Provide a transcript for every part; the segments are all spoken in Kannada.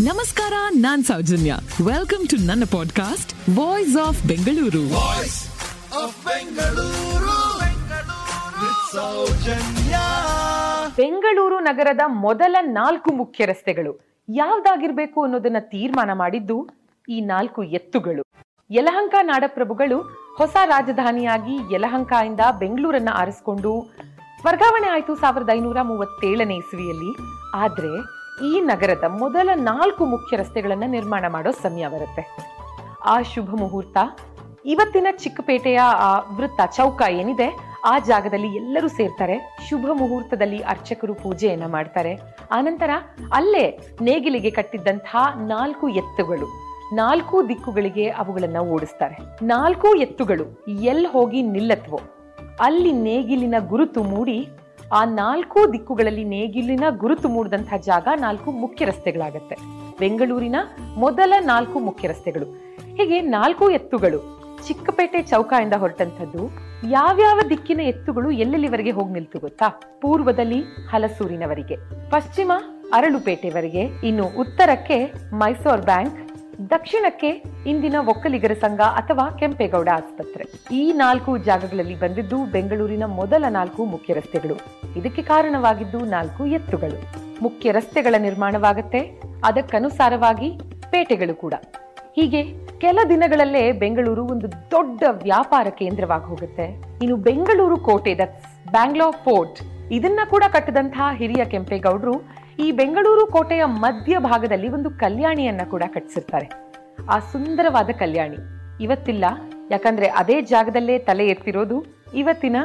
ನಮಸ್ಕಾರ ನಾನ್ ಸೌಜನ್ಯ. ವೆಲ್ಕಮ್ ಟು ನನ್ನ podcast voice of Bengaluru Bengaluru ನಗರದ ಮೊದಲ ನಾಲ್ಕು ಮುಖ್ಯ ರಸ್ತೆಗಳು. ಯಾವ್ದಾಗಿರ್ಬೇಕು ಅನ್ನೋದನ್ನ ತೀರ್ಮಾನ ಮಾಡಿದ್ದು ಈ ನಾಲ್ಕು ಎತ್ತುಗಳು. ಯಲಹಂಕ ನಾಡಪ್ರಭುಗಳು ಹೊಸ ರಾಜಧಾನಿಯಾಗಿ ಯಲಹಂಕ ಇಂದ ಬೆಂಗಳೂರನ್ನ ಆರಿಸಿಕೊಂಡು ವರ್ಗಾವಣೆ ಆಯ್ತು ಸಾವಿರದ ಐನೂರ ಮೂವತ್ತೇಳನೇ ಇಸ್ವಿಯಲ್ಲಿ. ಆದ್ರೆ ಈ ನಗರದ ಮೊದಲ ನಾಲ್ಕು ಮುಖ್ಯ ರಸ್ತೆಗಳನ್ನ ನಿರ್ಮಾಣ ಮಾಡೋ ಸಮಯ ಬರುತ್ತೆ. ಆ ಶುಭ ಮುಹೂರ್ತ, ಇವತ್ತಿನ ಚಿಕ್ಕಪೇಟೆಯ ಆ ವೃತ್ತ ಚೌಕ ಏನಿದೆ, ಆ ಜಾಗದಲ್ಲಿ ಎಲ್ಲರೂ ಸೇರ್ತಾರೆ. ಶುಭ ಮುಹೂರ್ತದಲ್ಲಿ ಅರ್ಚಕರು ಪೂಜೆಯನ್ನ ಮಾಡ್ತಾರೆ. ಆನಂತರ ಅಲ್ಲೇ ನೇಗಿಲಿಗೆ ಕಟ್ಟಿದ್ದಂತಹ ನಾಲ್ಕು ಎತ್ತುಗಳು. ನಾಲ್ಕು ದಿಕ್ಕುಗಳಿಗೆ ಅವುಗಳನ್ನ ಓಡಿಸ್ತಾರೆ. ನಾಲ್ಕು ಎತ್ತುಗಳು ಎಲ್ಲಿ ಹೋಗಿ ನಿಲ್ಲತ್ವೋ, ಅಲ್ಲಿ ನೇಗಿಲಿನ ಗುರುತು ಮೂಡಿ ಆ ನಾಲ್ಕು ದಿಕ್ಕುಗಳಲ್ಲಿ ನೇಗಿಲಿನ ಗುರುತು ಮೂಡಿದಂತಹ ಜಾಗ ನಾಲ್ಕು ಮುಖ್ಯ ರಸ್ತೆಗಳಾಗತ್ತೆ. ಬೆಂಗಳೂರಿನ ಮೊದಲ ನಾಲ್ಕು ಮುಖ್ಯ ರಸ್ತೆಗಳು. ಹೀಗೆ ನಾಲ್ಕು ಎತ್ತುಗಳು ಚಿಕ್ಕಪೇಟೆ ಚೌಕಾಯಿಂದ ಹೊರಟಂಥದ್ದು ಯಾವ್ಯಾವ ದಿಕ್ಕಿನ ಎತ್ತುಗಳು ಎಲ್ಲೆಲ್ಲಿವರೆಗೆ ಹೋಗಿ ನಿಲ್ತು ಗೊತ್ತಾ? ಪೂರ್ವದಲ್ಲಿ ಹಲಸೂರಿನವರಿಗೆ, ಪಶ್ಚಿಮ ಅರಳುಪೇಟೆವರೆಗೆ, ಇನ್ನು ಉತ್ತರಕ್ಕೆ ಮೈಸೂರ್ ಬ್ಯಾಂಕ್ ದಕ್ಷಿಣಕ್ಕೆ ಇಂದಿನ ಒಕ್ಕಲಿಗರ ಸಂಘ ಅಥವಾ ಕೆಂಪೇಗೌಡ ಆಸ್ಪತ್ರೆ. ಈ ನಾಲ್ಕು ಜಾಗಗಳಲ್ಲಿ ಬಂದಿದ್ದು ಬೆಂಗಳೂರಿನ ಮೊದಲ ನಾಲ್ಕು ಮುಖ್ಯ ರಸ್ತೆಗಳು. ಇದಕ್ಕೆ ಕಾರಣವಾಗಿದ್ದು ನಾಲ್ಕು ಎತ್ತುಗಳು. ಮುಖ್ಯ ರಸ್ತೆಗಳ ನಿರ್ಮಾಣವಾಗುತ್ತೆ. ಅದಕ್ಕನುಸಾರವಾಗಿ ಪೇಟೆಗಳು ಕೂಡ. ಹೀಗೆ ಕೆಲ ದಿನಗಳಲ್ಲೇ ಬೆಂಗಳೂರು ಒಂದು ದೊಡ್ಡ ವ್ಯಾಪಾರ ಕೇಂದ್ರವಾಗಿ ಹೋಗುತ್ತೆ. ಇನ್ನು ಬೆಂಗಳೂರು ಕೋಟೆ ದಟ್ಸ್ ಬ್ಯಾಂಗ್ಲೋರ್ ಫೋರ್ಟ್ ಇದನ್ನ ಕೂಡ ಕಟ್ಟಿದಂತಹ ಹಿರಿಯ ಕೆಂಪೇಗೌಡರು ಈ ಬೆಂಗಳೂರು ಕೋಟೆಯ ಮಧ್ಯ ಭಾಗದಲ್ಲಿ ಒಂದು ಕಲ್ಯಾಣಿಯನ್ನ ಕೂಡ ಕಟ್ಟಿಸಿರ್ತಾರೆ. ಆ ಸುಂದರವಾದ ಕಲ್ಯಾಣಿ. ಇವತ್ತಿಲ್ಲ. ಯಾಕಂದ್ರೆ ಅದೇ ಜಾಗದಲ್ಲೇ ತಲೆ ಎತ್ತಿರೋದು ಇವತ್ತಿನ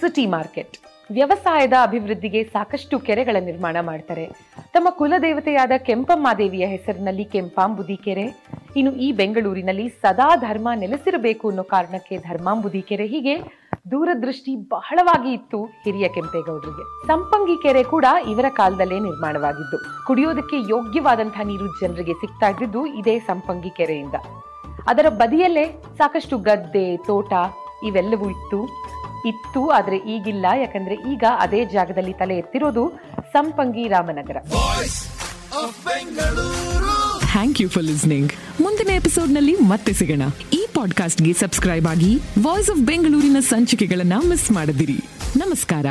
ಸಿಟಿ ಮಾರ್ಕೆಟ್. ವ್ಯವಸಾಯದ ಅಭಿವೃದ್ಧಿಗೆ ಸಾಕಷ್ಟು ಕೆರೆಗಳ ನಿರ್ಮಾಣ ಮಾಡ್ತಾರೆ. ತಮ್ಮ ಕುಲದೇವತೆಯಾದ ಕೆಂಪಮ್ಮಾದೇವಿಯ ಹೆಸರಿನಲ್ಲಿ ಕೆಂಪಾಂಬುದಿ ಕೆರೆ ಇನ್ನು ಈ ಬೆಂಗಳೂರಿನಲ್ಲಿ ಸದಾ ಧರ್ಮ ನೆಲೆಸಿರಬೇಕು ಅನ್ನೋ ಕಾರಣಕ್ಕೆ ಧರ್ಮಾಂಬುದಿ ಕೆರೆ ಹೀಗೆ ದೂರದೃಷ್ಟಿ ಬಹಳವಾಗಿ ಇತ್ತು ಹಿರಿಯ ಕೆಂಪೇಗೌಡರಿಗೆ. ಸಂಪಂಗಿ ಕೆರೆ ಕೂಡ ಇವರ ಕಾಲದಲ್ಲೇ ನಿರ್ಮಾಣವಾಗಿದ್ದು ಕುಡಿಯೋದಕ್ಕೆ ಯೋಗ್ಯವಾದಂತಹ ನೀರು ಜನರಿಗೆ ಸಿಗ್ತಾ ಇದ್ದಿದ್ದು ಇದೇ ಸಂಪಂಗಿ ಕೆರೆಯಿಂದ. ಅದರ ಬದಿಯಲ್ಲೇ ಸಾಕಷ್ಟು ಗದ್ದೆ ತೋಟ ಇವೆಲ್ಲವೂ ಇತ್ತು. ಇತ್ತು ಆದ್ರೆ ಈಗಿಲ್ಲ ಯಾಕಂದ್ರೆ ಈಗ ಅದೇ ಜಾಗದಲ್ಲಿ ತಲೆ ಎತ್ತಿರೋದು Sampangi Ramanagar. Thank you for listening ಮುಂದಿನ ಎಪಿಸೋಡ್ನಲ್ಲಿ ಮತ್ತೆ ಸಿಗೋಣ. ಈ ಪಾಡ್ಕಾಸ್ಟ್ಗೆ ಸಬ್ಸ್ಕ್ರೈಬ್ ಆಗಿ ವಾಯ್ಸ್ ಆಫ್ ಬೆಂಗಳೂರಿನ ಸಂಚಿಕೆಗಳನ್ನ ಮಿಸ್ ಮಾಡದಿರಿ. ನಮಸ್ಕಾರ.